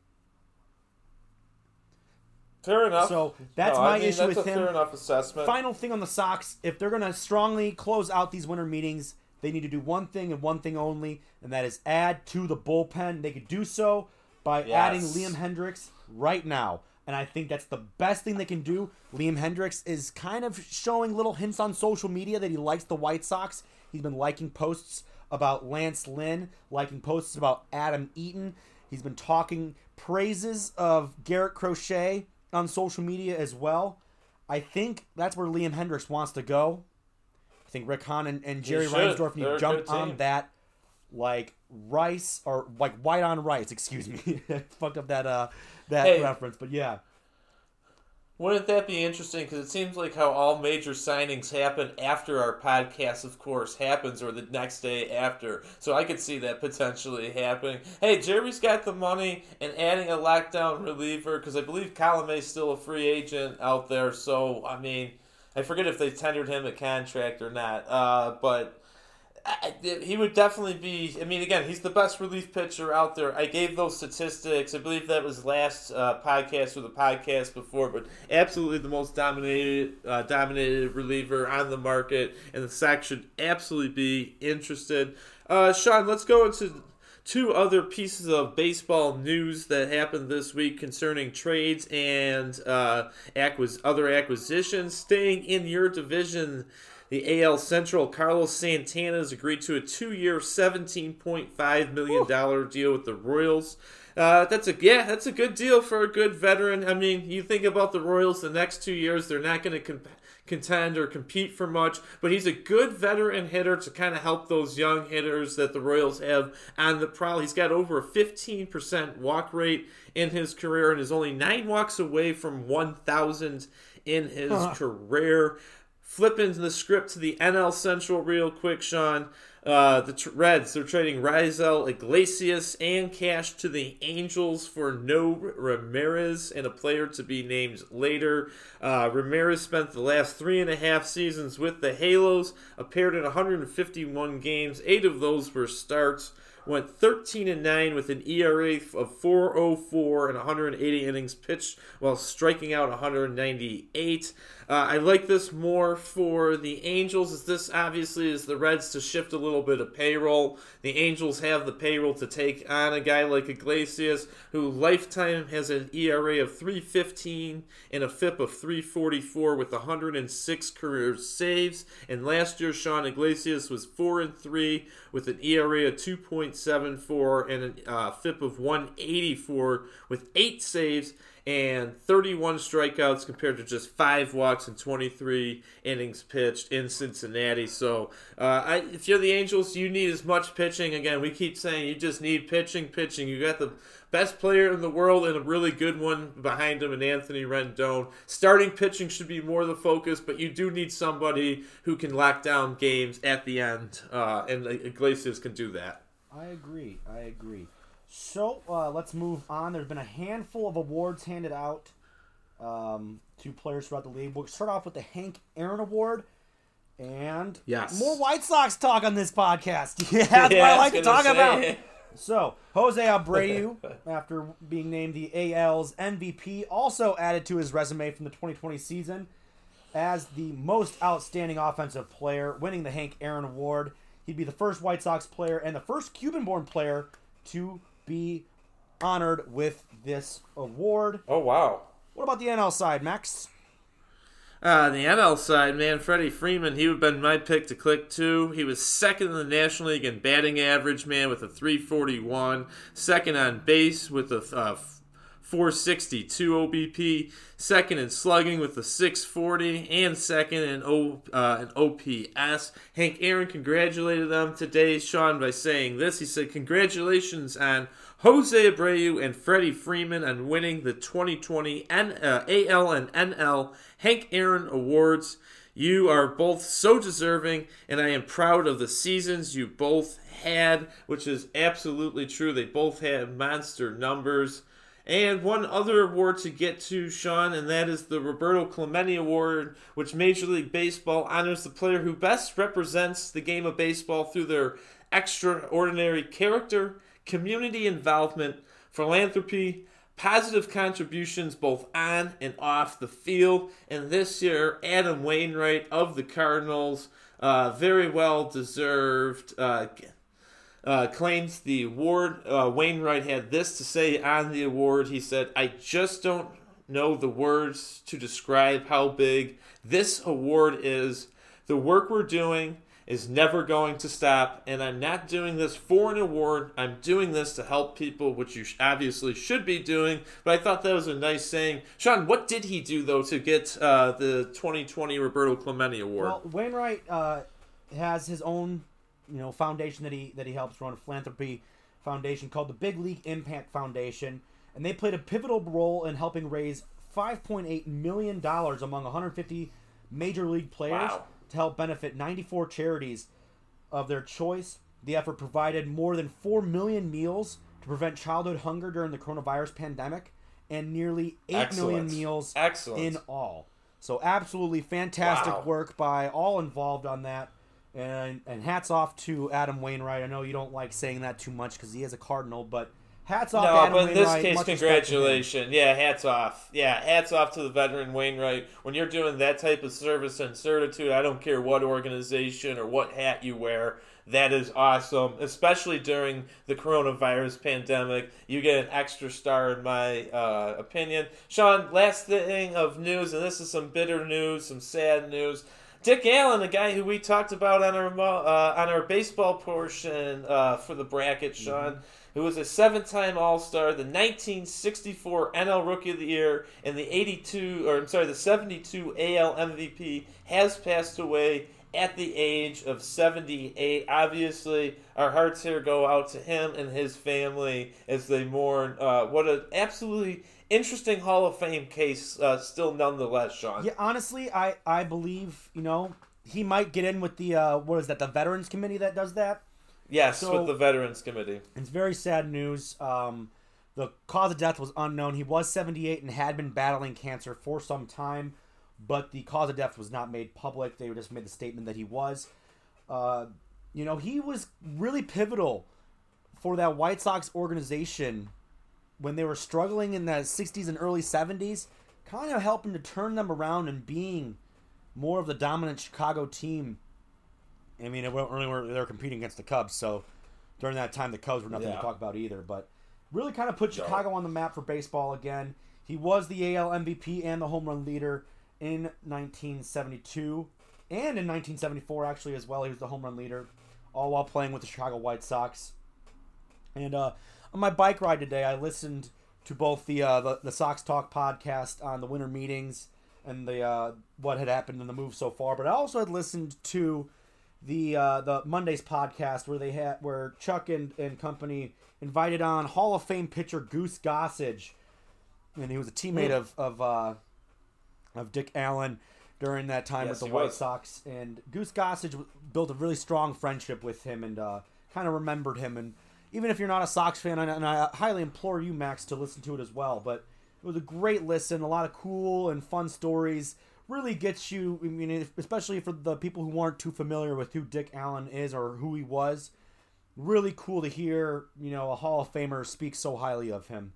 Fair enough. So, that's No, my I mean, issue that's with a him. Fair enough assessment. Final thing on the Sox, if they're going to strongly close out these winter meetings, they need to do one thing and one thing only, and that is add to the bullpen. They could do so by Yes. adding Liam Hendriks right now. And I think that's the best thing they can do. Liam Hendriks is kind of showing little hints on social media that he likes the White Sox. He's been liking posts about Lance Lynn, liking posts about Adam Eaton. He's been talking praises of Garrett Crochet on social media as well. I think that's where Liam Hendriks wants to go. I think Rick Hahn and, and Jerry. Reinsdorf need to jump on that like rice or like white on rice. Excuse me, *laughs* fucked up that uh that Hey. reference, but yeah. Wouldn't that be interesting? Because it seems like how all major signings happen after our podcast, of course, happens, or the next day after. So I could see that potentially happening. Hey, Jerry's got the money and adding a lockdown reliever because I believe Colomé's still a free agent out there. So I mean, I forget if they tendered him a contract or not. Uh, but I, he would definitely be. I mean, again, he's the best relief pitcher out there. I gave those statistics. I believe that was last uh, podcast or the podcast before, but absolutely the most dominated uh, dominated reliever on the market, and the Sox should absolutely be interested. Uh, Sean, let's go into two other pieces of baseball news that happened this week concerning trades and uh, acquis- other acquisitions. Staying in your division the AL Central, Carlos Santana has agreed to a two-year, seventeen point five million dollar deal with the Royals. Uh, that's a yeah, that's a good deal for a good veteran. I mean, you think about the Royals, the next two years they're not going to comp- contend or compete for much, but he's a good veteran hitter to kind of help those young hitters that the Royals have on the prowl. He's got over a fifteen percent walk rate in his career and is only nine walks away from one thousand in his career flipping the script to the NL Central real quick, Sean. Uh, the t- Reds, they're trading Raisel, Iglesias, and cash to the Angels for Noé Ramirez and a player to be named later. Uh, Ramirez spent the last three and a half seasons with the Halos, appeared in 151 games. Eight of those were starts went 13 and 9 with an ERA of 404 and 180 innings pitched while striking out 198. Uh, I like this more for the Angels, as this obviously is the Reds to shift a little bit of payroll. The Angels have the payroll to take on a guy like Iglesias, who lifetime has an ERA of 315 and a FIP of 344 with 106 career saves. And last year, Sean Iglesias was 4 and 3 with an ERA of 2.74 and a uh, FIP of 184 with 8 saves and 31 strikeouts compared to just five walks and 23 innings pitched in Cincinnati. So, uh, I, if you're the Angels, you need as much pitching. Again, we keep saying you just need pitching, pitching. You got the best player in the world and a really good one behind him in Anthony Rendon. Starting pitching should be more the focus, but you do need somebody who can lock down games at the end, uh, and Iglesias can do that. I agree. I agree. So uh, let's move on. There's been a handful of awards handed out um, to players throughout the league. We'll start off with the Hank Aaron Award. And Yes. more White Sox talk on this podcast. *laughs* Yeah, that's what I like to talk about. So, Jose Abreu, *laughs* after being named the AL's MVP, also added to his resume from the 2020 season as the most outstanding offensive player, winning the Hank Aaron Award. He'd be the first White Sox player and the first Cuban born player to be honored with this award. Oh, wow. What about the NL side, Max? Uh, the NL side, man, Freddie Freeman, he would have been my pick to click too. He was second in the National League in batting average, man, with a 341. Second on base with a uh, 462 OBP. Second in slugging with a 640. And second in, o, uh, in OPS. Hank Aaron congratulated them today, Sean, by saying this. He said, Congratulations on Jose Abreu and Freddie Freeman on winning the 2020 N- uh, AL and NL Hank Aaron Awards. You are both so deserving, and I am proud of the seasons you both had, which is absolutely true. They both had monster numbers. And one other award to get to, Sean, and that is the Roberto Clemente Award, which Major League Baseball honors the player who best represents the game of baseball through their extraordinary character, community involvement, philanthropy, positive contributions both on and off the field. And this year, Adam Wainwright of the Cardinals, uh, very well deserved. Uh, uh, claims the award. Uh, Wainwright had this to say on the award. He said, I just don't know the words to describe how big this award is. The work we're doing is never going to stop, and I'm not doing this for an award. I'm doing this to help people, which you obviously should be doing. But I thought that was a nice saying. Sean, what did he do, though, to get uh, the 2020 Roberto Clemente Award? Well, Wainwright uh, has his own, you know, foundation that he that he helps run, a philanthropy foundation called the Big League Impact Foundation, and they played a pivotal role in helping raise $5.8 million among 150 major league players Wow. to help benefit 94 charities of their choice. The effort provided more than 4 million meals to prevent childhood hunger during the coronavirus pandemic and nearly eight million Excellent. meals Excellent. in all. So absolutely fantastic Wow. work by all involved on that. And and hats off to Adam Wainwright. I know you don't like saying that too much because he is a Cardinal, but hats off to No, Adam but in this Wainwright. case, Much congratulations. Yeah, hats off. Yeah, hats off to the veteran Wainwright. When you're doing that type of service and certitude, I don't care what organization or what hat you wear. That is awesome, especially during the coronavirus pandemic. You get an extra star, in my uh, opinion. Sean, last thing of news, and this is some bitter news, some sad news. Dick Allen, the guy who we talked about on our uh, on our baseball portion uh, for the bracket, Sean, who was a seven-time All-Star, the 1964 NL Rookie of the Year, and the 82, or I'm sorry, the 72 AL MVP, has passed away at the age of 78. Obviously, our hearts here go out to him and his family as they mourn. Uh, what an absolutely interesting Hall of Fame case, uh, still nonetheless, Sean. Yeah, honestly, I I believe you know he might get in with the uh, what is that the Veterans Committee that does that. Yes, So- with the Veterans Committee. It's very sad news. Um, the cause of death was unknown. He was 78 and had been battling cancer for some time, but the cause of death was not made public. They just made the statement that he was. Uh, you know, he was really pivotal for that White Sox organization when they were struggling in the 60s and early 70s, kind of helping to turn them around and being more of the dominant Chicago team. I mean, it wa- really were, they were competing against the Cubs, so during that time, the Cubs were nothing Yeah. to talk about either. But really kind of put. Chicago on the map for baseball again. He was the AL MVP and the home run leader in 1972 and in 1974, actually, as well. He was the home run leader, all while playing with the Chicago White Sox. And uh, on my bike ride today, I listened to both the, uh, the the Sox Talk podcast on the winter meetings and the uh, what had happened in the move so far. But I also had listened to the uh, the Mondays podcast where they had where Chuck and, and company invited on Hall of Fame pitcher Goose Gossage, and he was a teammate of of uh, of Dick Allen during that time Yes, with the White was. Sox. And Goose Gossage built a really strong friendship with him and uh, kind of remembered him. And even if you're not a Sox fan, and I- highly implore you, Max, to listen to it as well. But it was a great listen, a lot of cool and fun stories. Really gets you, I mean, especially for the people who aren't too familiar with who Dick Allen is or who he was. Really cool to hear, you know, a Hall of Famer speak so highly of him.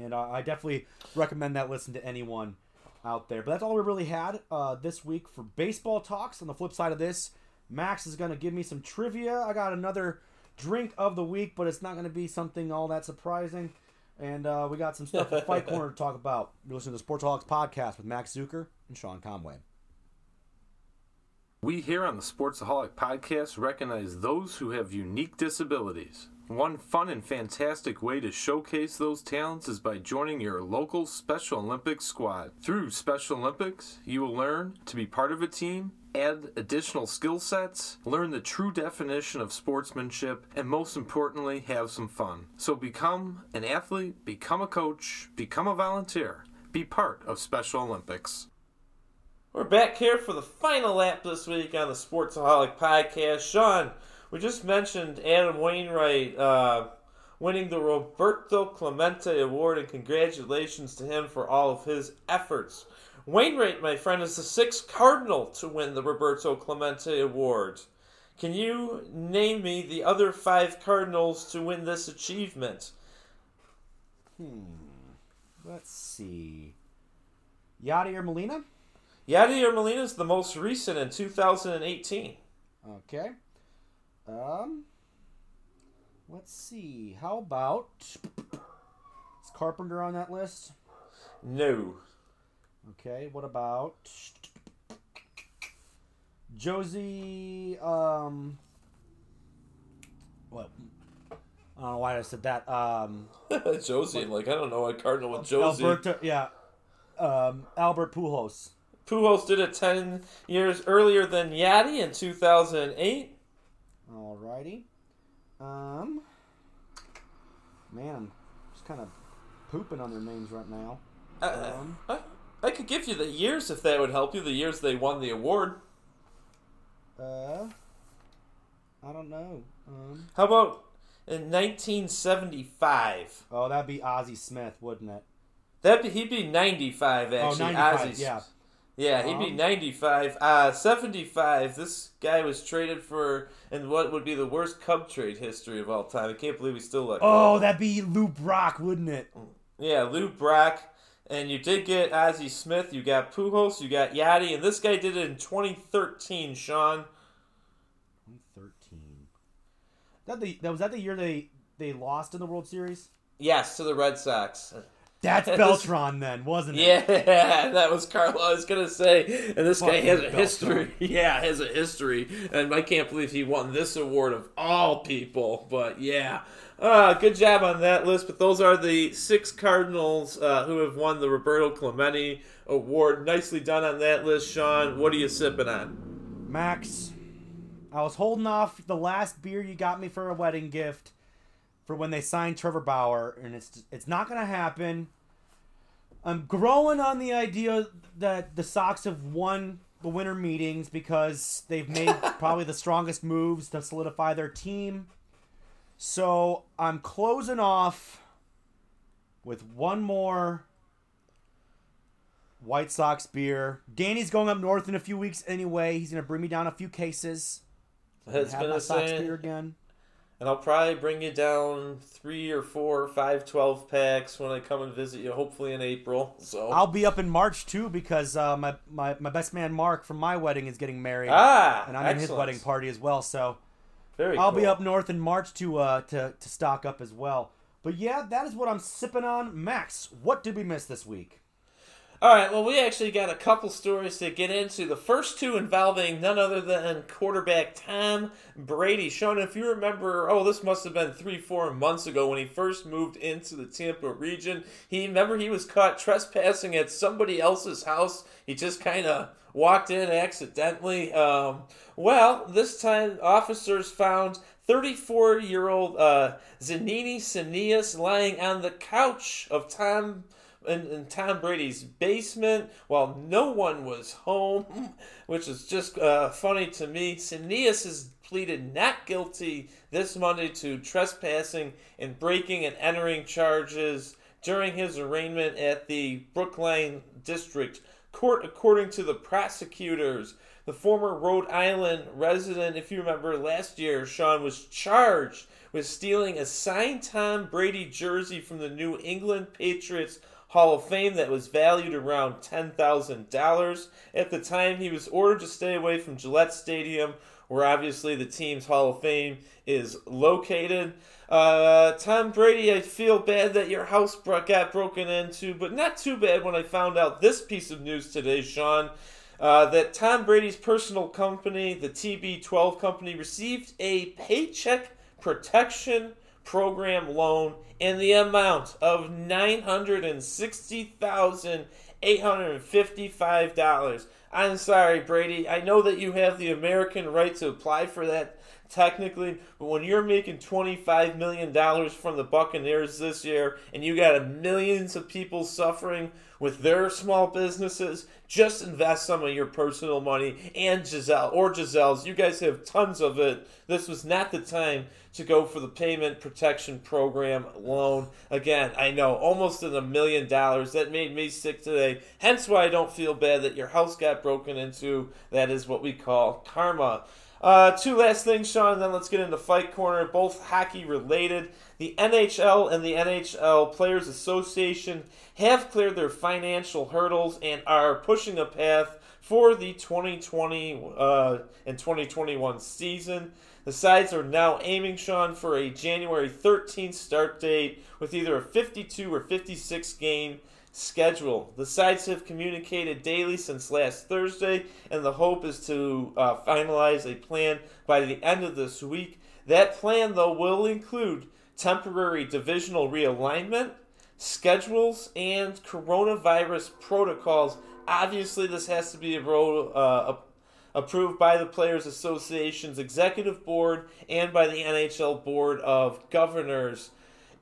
And I definitely recommend that listen to anyone out there. But that's all we really had uh, this week for baseball talks. On the flip side of this, Max is going to give me some trivia. I got another drink of the week, but it's not going to be something all that surprising. And uh, we got some stuff for Fight Corner to talk about. You're listening to the Sportsaholics podcast with Max Zuiker and Sean Conway. We here on the Sportsaholic Podcast recognize those who have unique disabilities. One fun and fantastic way to showcase those talents is by joining your local Special Olympics squad. Through Special Olympics, you will learn to be part of a team, add additional skill sets, learn the true definition of sportsmanship, and most importantly, have some fun. So become an athlete, become a coach, become a volunteer, be part of Special Olympics. We're back here for the final lap this week on the Sportsaholic podcast. Sean, we just mentioned Adam Wainwright uh, winning the Roberto Clemente Award, and congratulations to him for all of his efforts. Wainwright, my friend, is the sixth Cardinal to win the Roberto Clemente Award. Can you name me the other five Cardinals to win this achievement? Hmm. Let's see. Yadier Molina? Yadier Molina is the most recent in 2018. Okay. Um. Let's see. How about is Carpenter on that list? No. Okay. What about Josie? Um. What? I don't know why I said that. Um. *laughs* Josie, like, I don't know a Cardinal with Josie. Alberto. Yeah. Um. Albert Pujols. Pujols did it 10 years earlier than Yadi in 2008. Alrighty. Um. Man, I'm just kind of pooping on their names right now. I, Um, I, I could give you the years if that would help you. The years they won the award. Uh, I don't know. Um, How about in 1975? oh, that'd be Ozzie Smith, wouldn't it? That be, he'd be 95 actually. Oh, actually. 95, Ozzie's- yeah. Yeah, he'd be Um, 95. Uh, 75. This guy was traded for in what would be the worst Cub trade history of all time. I can't believe he still let. Oh, of that'd be Lou Brock, wouldn't it? Yeah, Lou Brock. And you did get Ozzie Smith. You got Pujols. You got Yachty. And this guy did it in 2013, Sean. 2013. That the that was that the year they they lost in the World Series. Yes, to the Red Sox. That's Beltran then, wasn't it? Yeah, *laughs* that was Carlo. I was gonna say, and this guy has a history. *laughs* Yeah, has a history, and I can't believe he won this award of all people. But yeah, uh, good job on that list. But those are the six Cardinals uh, who have won the Roberto Clemente Award. Nicely done on that list, Sean. What are you sipping on? Max, I was holding off the last beer you got me for a wedding gift for when they signed Trevor Bauer, and it's it's not gonna happen. I'm growing on the idea that the Sox have won the winter meetings because they've made *laughs* probably the strongest moves to solidify their team. So I'm closing off with one more White Sox beer. Danny's going up north in a few weeks anyway. He's gonna bring me down a few cases. I was have my Sox say, beer again. And I'll probably bring you down three or four or five 12 packs when I come and visit you, hopefully in April. So I'll be up in March too because uh, my, my my best man Mark from my wedding is getting married, ah, and I'm in his wedding party as well. So Very I'll be up north in March to uh to to stock up as well. But yeah, that is what I'm sipping on. Max, what did we miss this week? All right, well, we actually got a couple stories to get into. The first two involving none other than quarterback Tom Brady. Sean, if you remember, oh, this must have been three, four months ago when he first moved into the Tampa region. He remember he was caught trespassing at somebody else's house. He just kind of walked in accidentally. Um, well, this time officers found 34 year old uh, Zanini Sinius lying on the couch of Tom in, in Tom Brady's basement while no one was home, *laughs* which is just uh, funny to me. Sinius has pleaded not guilty this Monday to trespassing and breaking and entering charges during his arraignment at the Brookline District Court, according to the prosecutors. The former Rhode Island resident, if you remember last year, Sean was charged with stealing a signed Tom Brady jersey from the New England Patriots Hall of Fame that was valued around $10,000. At the time, he was ordered to stay away from Gillette Stadium, where obviously the team's Hall of Fame is located. Uh, Tom Brady, I feel bad that your house got broken into, but not too bad when I found out this piece of news today, Sean. Uh, that Tom Brady's personal company, the TB12 company, received a paycheck protection program loan in the amount of nine hundred and sixty thousand eight hundred and fifty-five dollars. I'm sorry, Brady. I know that you have the American right to apply for that technically, but when you're making twenty-five million dollars from the Buccaneers this year, and you got millions of people suffering with their small businesses, just invest some of your personal money and Gisele or Gisele's. You guys have tons of it. This was not the time to go for the payment protection program loan. Again, I know almost in a million dollars. That made me sick today. Hence why I don't feel bad that your house got broken into. That is what we call karma. Uh, two last things, Sean, and then let's get into Fight Corner. Both hockey related. The NHL and the NHL Players Association have cleared their financial hurdles and are pushing a path for the 2020 uh, and 2021 season. The sides are now aiming, Sean, for a January 13th start date with either a 52 or 56 game schedule. The sides have communicated daily since last Thursday, and the hope is to uh, finalize a plan by the end of this week. That plan, though, will include temporary divisional realignment, schedules, and coronavirus protocols. Obviously, this has to be uh, approved by the Players Association's executive board and by the NHL Board of Governors.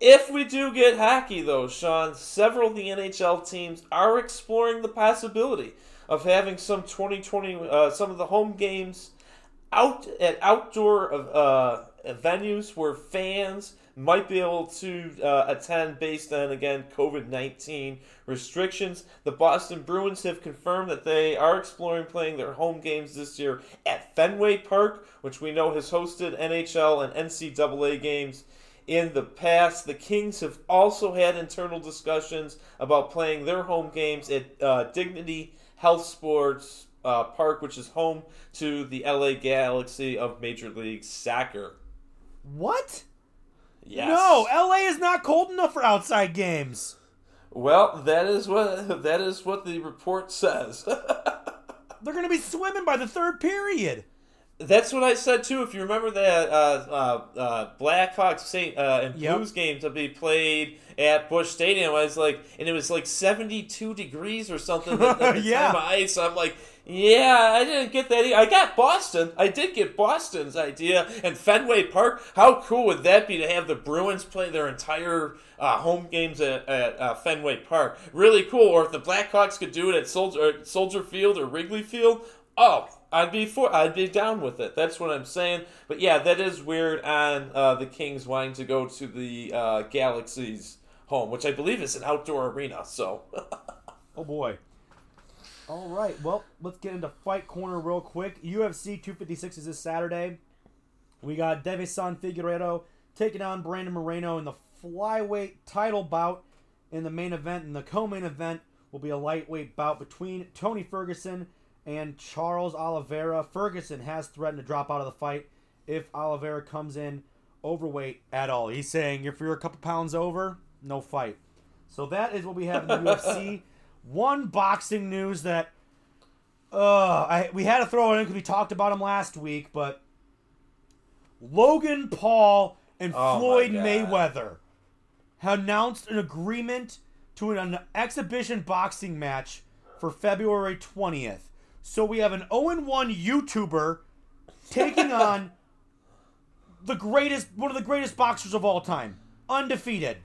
If we do get hockey, though, Sean, several of the NHL teams are exploring the possibility of having some 2020, uh, some of the home games out at outdoor uh, venues where fans might be able to uh, attend based on again COVID nineteen restrictions. The Boston Bruins have confirmed that they are exploring playing their home games this year at Fenway Park, which we know has hosted NHL and NCAA games in the past. The Kings have also had internal discussions about playing their home games at uh, Dignity Health Sports uh, Park, which is home to the LA Galaxy of Major League Soccer. What? Yes. No, LA is not cold enough for outside games. Well, that is what that is what the report says. *laughs* They're going to be swimming by the third period. That's what I said too. If you remember that uh, uh, uh, Blackhawks Saint uh, and Yep. Blues game to be played at Busch Stadium, I was like, and it was like seventy-two degrees or something at *laughs* the Yeah. ice. I'm like, yeah, I didn't get that. I got Boston. I did get Boston's idea and Fenway Park. How cool would that be to have the Bruins play their entire uh, home games at, at uh, Fenway Park? Really cool. Or if the Blackhawks could do it at Soldier, Soldier Field or Wrigley Field, oh, I'd be for. I'd be down with it. That's what I'm saying. But yeah, that is weird on uh, the Kings wanting to go to the uh, Galaxy's home, which I believe is an outdoor arena. So. *laughs* Oh boy. All right, well, let's get into fight corner real quick. UFC 256 is this Saturday. We got Deiveson Figueiredo taking on Brandon Moreno in the flyweight title bout in the main event. And the co-main event will be a lightweight bout between Tony Ferguson and Charles Oliveira. Ferguson has threatened to drop out of the fight if Oliveira comes in overweight at all. He's saying if you're a couple pounds over, no fight. So that is what we have in the *laughs* UFC. One boxing news that uh, I we had to throw it in because we talked about him last week, but Logan Paul and Oh Floyd Mayweather have announced an agreement to an, an exhibition boxing match for February 20th. So we have an 0 1 YouTuber taking *laughs* on the greatest, one of the greatest boxers of all time, undefeated.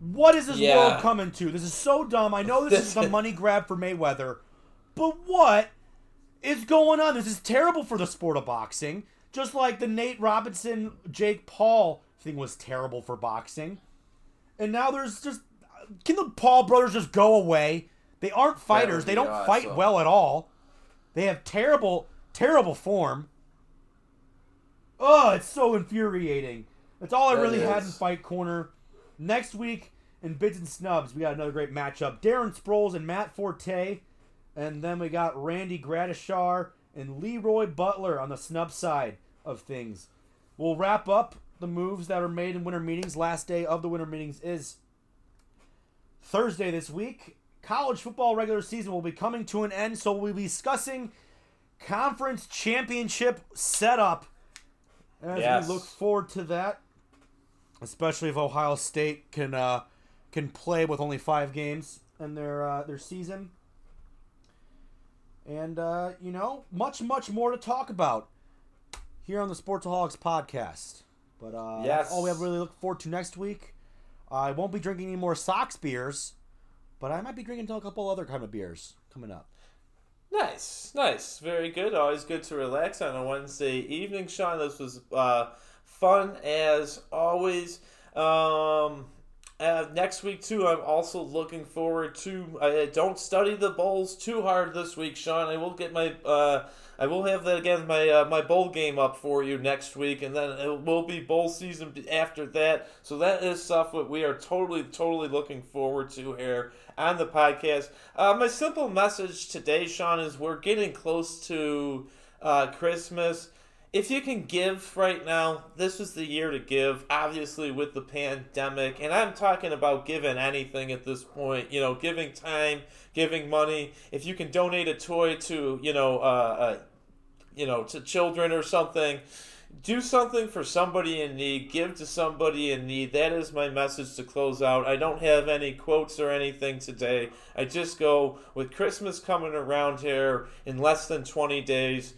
What is this Yeah. world coming to? This is so dumb. I know this is a *laughs* money grab for Mayweather, but what is going on? This is terrible for the sport of boxing. Just like the Nate Robinson, Jake Paul thing was terrible for boxing. And now there's just. Can the Paul brothers just go away? They aren't fighters. They don't fight well at all. They have terrible, terrible form. Oh, it's so infuriating. That's all I That really had in. Fight Corner. Next week in Bids and Snubs, we got another great matchup. Darren Sproles and Matt Forte. And then we got Randy Gradishar and Leroy Butler on the snub side of things. We'll wrap up the moves that are made in winter meetings. Last day of the winter meetings is Thursday this week. College football regular season will be coming to an end, so we'll be discussing conference championship setup as Yes. we look forward to that. Especially if Ohio State can uh, can play with only five games in their uh, their season. And uh, you know, much much more to talk about here on the Sportsaholics podcast. But uh, Yes. all we have really look forward to next week. I won't be drinking any more Sox beers, but I might be drinking a couple other kind of beers coming up. Nice, nice, very good. Always good to relax on a Wednesday evening, Sean. This was uh, fun as always. Um, uh, next week too, I'm also looking forward to. I don't study the bowls too hard this week, Sean. I will get my. Uh, I will have that again my uh, my bowl game up for you next week, and then it will be bowl season after that. So that is stuff that we are totally totally looking forward to here on the podcast. Uh, my simple message today, Sean, is we're getting close to uh, Christmas. If you can give right now, this is the year to give. Obviously, with the pandemic, and I'm talking about giving anything at this point. You know, giving time, giving money. If you can donate a toy to, you know, uh, uh, you know, to children or something, do something for somebody in need. Give to somebody in need. That is my message to close out. I don't have any quotes or anything today. I just go with Christmas coming around here in less than 20 days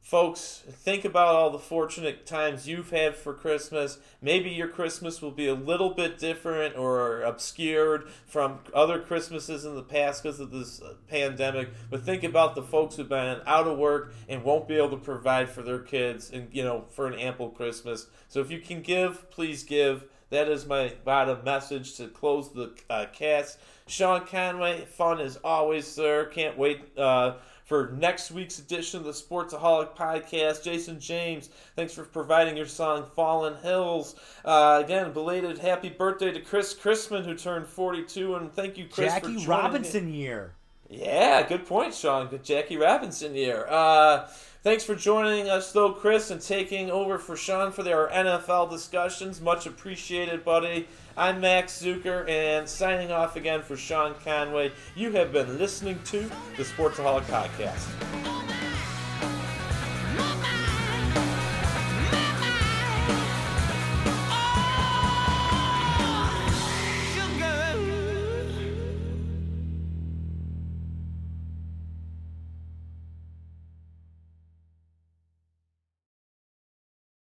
folks, think about all the fortunate times you've had for Christmas. Maybe your Christmas will be a little bit different or obscured from other Christmases in the past because of this uh, pandemic. But think about the folks who've been out of work and won't be able to provide for their kids and you know for an ample Christmas. So if you can give, please give. That is my bottom message to close the uh, cast. Sean Conway, fun as always, sir. Can't wait. Uh, for next week's edition of the Sportsaholic Podcast. Jason James, thanks for providing your song Fallen Hills. Uh, again, belated happy birthday to Chris Chrisman, who turned 42, and thank you, Chris, Jackie Robinson me. year. Yeah, good point, Sean. Good Jackie Robinson here. Uh, thanks for joining us, though, Chris, and taking over for Sean for their NFL discussions. Much appreciated, buddy. I'm Max Zuiker, and signing off again for Sean Conway. You have been listening to the Sportsaholic Podcast.